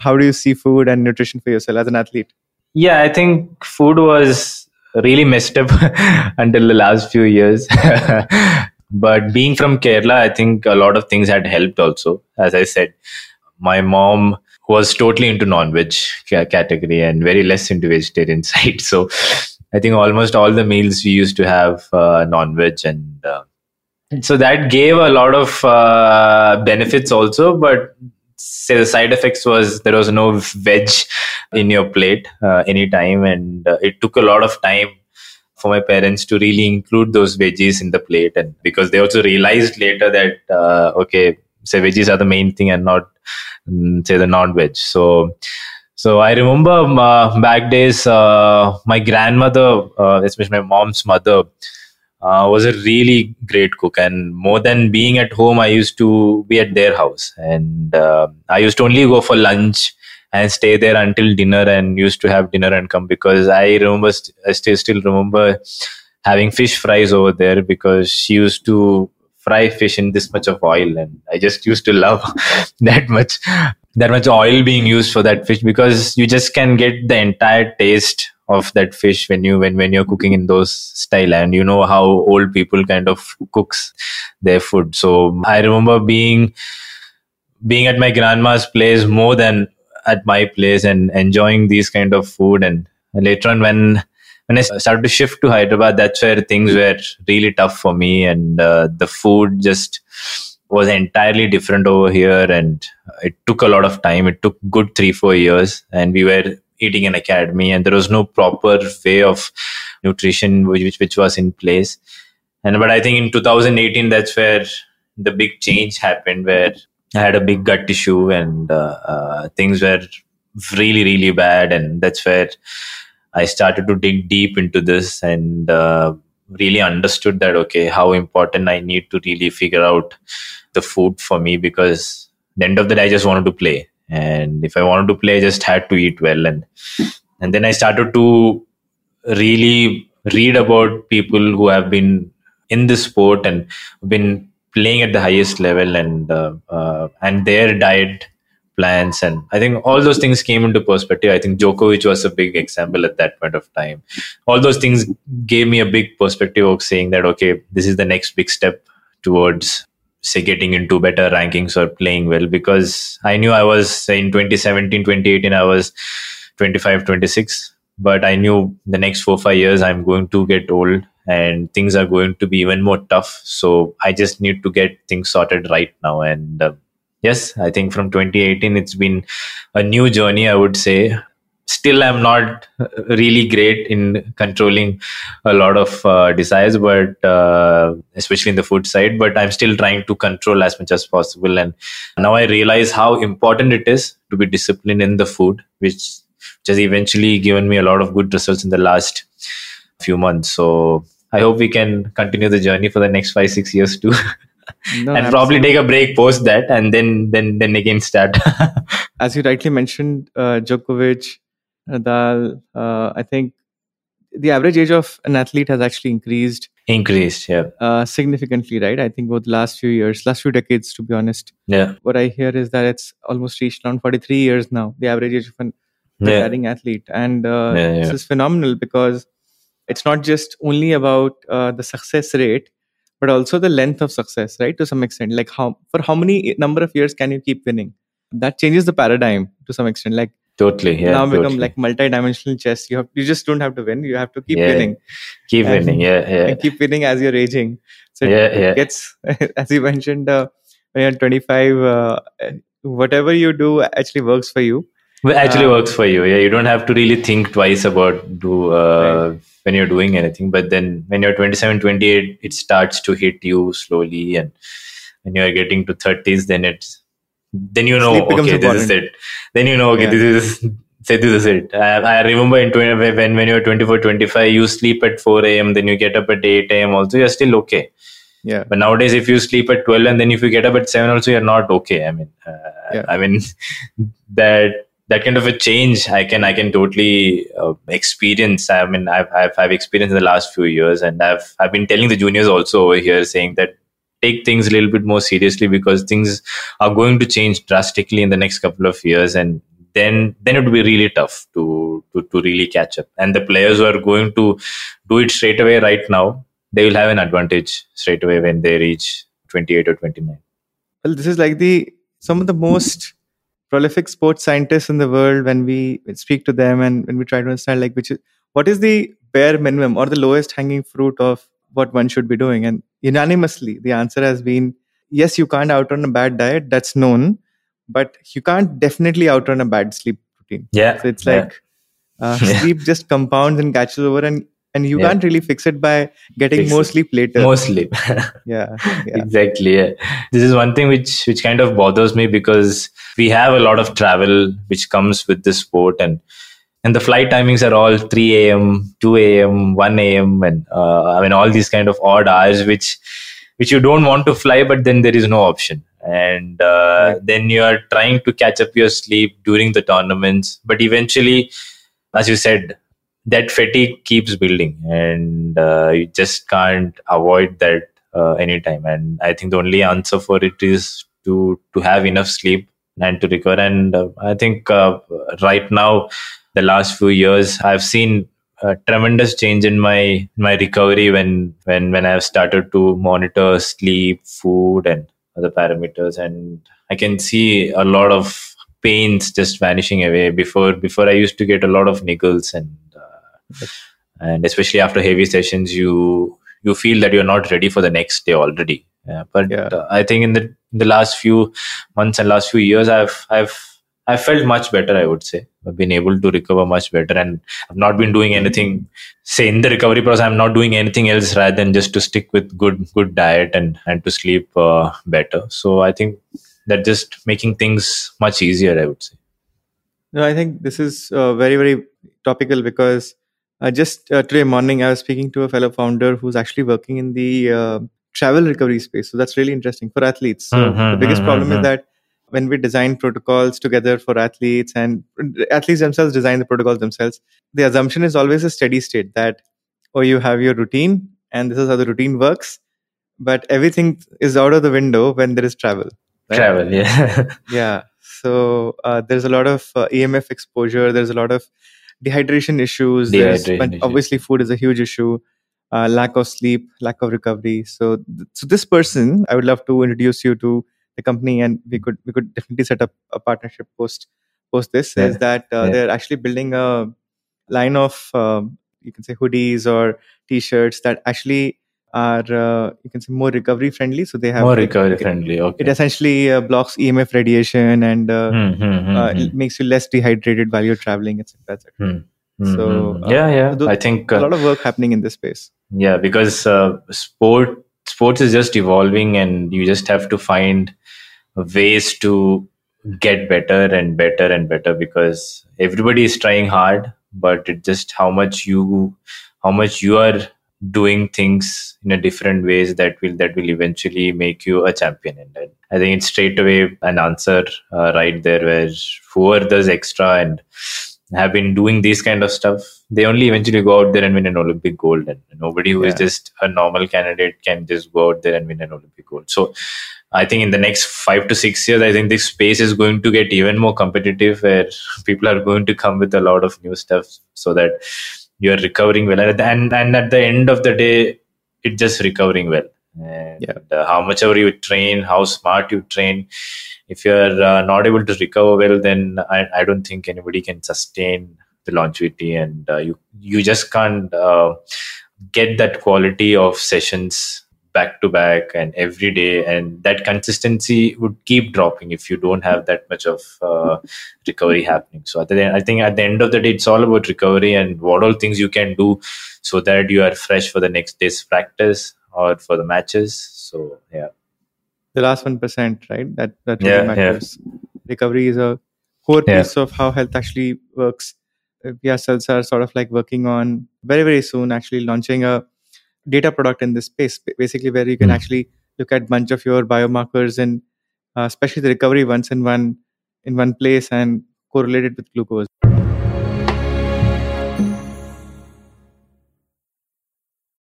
how do you see food and nutrition for yourself as an athlete? Yeah, I think food was really messed up until the last few years. but being from Kerala, I think a lot of things had helped also. As I said, my mom was totally into non-veg category and very less into vegetarian side. So I think almost all the meals we used to have uh, non-veg and uh, so that gave a lot of uh, benefits also, but say the side effects was there was no veg in your plate uh, anytime and uh, it took a lot of time for my parents to really include those veggies in the plate and because they also realized later that uh, okay say veggies are the main thing and not mm, say the non-veg. So so I remember uh, back days, uh, my grandmother, uh, especially my mom's mother, uh, was a really great cook. And more than being at home, I used to be at their house. And uh, I used to only go for lunch and stay there until dinner and used to have dinner and come because I remember, I still, still remember having fish fries over there because she used to fry fish in this much of oil and i just used to love that much that much oil being used for that fish because you just can get the entire taste of that fish when you when when you're cooking in those style and you know how old people kind of cooks their food. So i remember being being at my grandma's place more than at my place and enjoying these kind of food. And later on when when I started to shift to Hyderabad, that's where things were really tough for me, and uh, the food just was entirely different over here, and it took a lot of time. It took good three four years, and we were eating an academy, and there was no proper way of nutrition which which was in place. And but I think in 2018, that's where the big change happened, where I had a big gut issue, and uh, uh, things were really really bad, and that's where I started to dig deep into this and uh, really understood that okay, how important I need to really figure out the food for me because the end of the day I just wanted to play, and if I wanted to play, I just had to eat well, and and then I started to really read about people who have been in this sport and been playing at the highest level and uh, uh, and their diet plans. And i think all those things came into perspective. I think djokovic was a big example at that point of time. All those things gave me a big perspective of saying that okay this is the next big step towards say getting into better rankings or playing well because i knew i was in 2017 2018 i was 25 26 but i knew the next 4 5 years i'm going to get old and things are going to be even more tough. So i just need to get things sorted right now. And uh, yes, I think from 2018, it's been a new journey, I would say. Still, I'm not really great in controlling a lot of uh, desires, but uh, especially in the food side, but I'm still trying to control as much as possible. And now I realize how important it is to be disciplined in the food, which, which has eventually given me a lot of good results in the last few months. So I hope we can continue the journey for the next five, six years too. no, and absolutely. probably take a break post that and then then then again start as you rightly mentioned uh, Djokovic Nadal uh, I think the average age of an athlete has actually increased increased yeah. uh, significantly right? I think over the last few years last few decades to be honest. Yeah. What i hear is that it's almost reached around 43 years now the average age of an retiring yeah. athlete. And uh, yeah, yeah. this is phenomenal because it's not just only about uh, the success rate but also the length of success right to some extent. Like how for how many number of years can you keep winning? That changes the paradigm to some extent. Like totally yeah now totally. become like multi-dimensional chess. You have you just don't have to win. You have to keep yeah. winning. keep and, winning yeah yeah. keep winning as you're aging. So yeah, it, yeah. gets as you mentioned uh, when you're 25 uh, whatever you do actually works for you. Well, actually um, works for you yeah. You don't have to really think twice about do uh, right. when you're doing anything. But then when you're 27 28 it starts to hit you slowly. And when you're getting to 30s then it's then you know okay this is it then you know okay yeah. this is say this is it I, I remember in 20, when when you're 24 25 you sleep at 4 a.m then you get up at 8 a.m also you're still okay yeah but nowadays if you sleep at 12 and then if you get up at 7 also you're not okay i mean uh, yeah. i mean that that kind of a change I can I can totally uh, experience. I mean, I've, I've I've experienced in the last few years, and I've I've been telling the juniors also over here, saying that take things a little bit more seriously because things are going to change drastically in the next couple of years, and then then it would be really tough to, to to really catch up. And the players who are going to do it straight away right now, they will have an advantage straight away when they reach 28 or 29. Well, this is like the some of the most prolific sports scientists in the world when we speak to them and when we try to understand like which is what is the bare minimum or the lowest hanging fruit of what one should be doing and unanimously the answer has been yes you can't outrun a bad diet that's known but you can't definitely outrun a bad sleep routine yeah so it's like uh, yeah. sleep just compounds and catches over and and you yeah. can't really fix it by getting fix more sleep later more sleep yeah, yeah, exactly yeah. this is one thing which which kind of bothers me because we have a lot of travel which comes with this sport and and the flight timings are all 3 a.m 2 a.m 1 a.m and uh, i mean all these kind of odd hours which which you don't want to fly but then there is no option. And uh, then you are trying to catch up your sleep during the tournaments but eventually as you said that fatigue keeps building and uh, you just can't avoid that uh, anytime. And i think the only answer for it is to to have enough sleep and to recover and uh, i think uh, right now the last few years i've seen a tremendous change in my my recovery when when when i've started to monitor sleep food and other parameters. And i can see a lot of pains just vanishing away. Before before i used to get a lot of niggles and and especially after heavy sessions you you feel that you're not ready for the next day already yeah, but yeah. Uh, i think in the in the last few months and last few years i've i've i felt much better i would say. I've been able to recover much better and i've not been doing anything say in the recovery process i'm not doing anything else rather than just to stick with good good diet and and to sleep uh, better. So i think that just making things much easier i would say. No i think this is uh, very very topical because uh, just uh, today morning, I was speaking to a fellow founder who's actually working in the uh, travel recovery space. So that's really interesting for athletes. So mm-hmm, the biggest mm-hmm, problem mm-hmm. is that when we design protocols together for athletes and athletes themselves design the protocols themselves, the assumption is always a steady state that, oh, you have your routine and this is how the routine works. But everything is out of the window when there is travel. Right? Travel, yeah. yeah. So uh, there's a lot of uh, EMF exposure. There's a lot of dehydration issues. Dehydration obviously, food is a huge issue. Uh, lack of sleep, lack of recovery. So, th- so this person, I would love to introduce you to the company, and we could we could definitely set up a partnership post post this. Yeah. Is that uh, yeah. they're actually building a line of um, you can say hoodies or t-shirts that actually are uh, you can say more recovery friendly so they have more recovery it, friendly okay it essentially uh, blocks emf radiation and uh, mm-hmm, uh, it makes you less dehydrated while you're traveling etc etc mm-hmm. so uh, yeah yeah th- i think a lot of work happening in this space yeah because sport sports is just evolving and you just have to find ways to get better and better and better because everybody is trying hard but it just how much you how much you are doing things in a different ways that will that will eventually make you a champion. And i think it's straight away an answer uh, right there where whoever does extra and have been doing this kind of stuff they only eventually go out there and win an olympic gold and nobody who yeah. is just a normal candidate can just go out there and win an olympic gold so I think in the next five to six years, I think this space is going to get even more competitive where people are going to come with a lot of new stuff so that you're recovering well and, and and at the end of the day it's just recovering well and yeah. uh, how much ever you train how smart you train if you're uh, not able to recover well then I, I don't think anybody can sustain the longevity and uh, you you just can't uh, get that quality of sessions back to back and every day. And that consistency would keep dropping if you don't have that much of uh, recovery happening. So i think at the end of the day it's all about recovery and what all things you can do so that you are fresh for the next day's practice or for the matches. So yeah the last 1% right that that really yeah, matters yeah. recovery is a core piece of how health actually works we ourselves are sort of like working on very very soon actually launching a data product in this space, basically where you can mm. actually look at bunch of your biomarkers and uh, especially the recovery ones in one in one place and correlate it with glucose.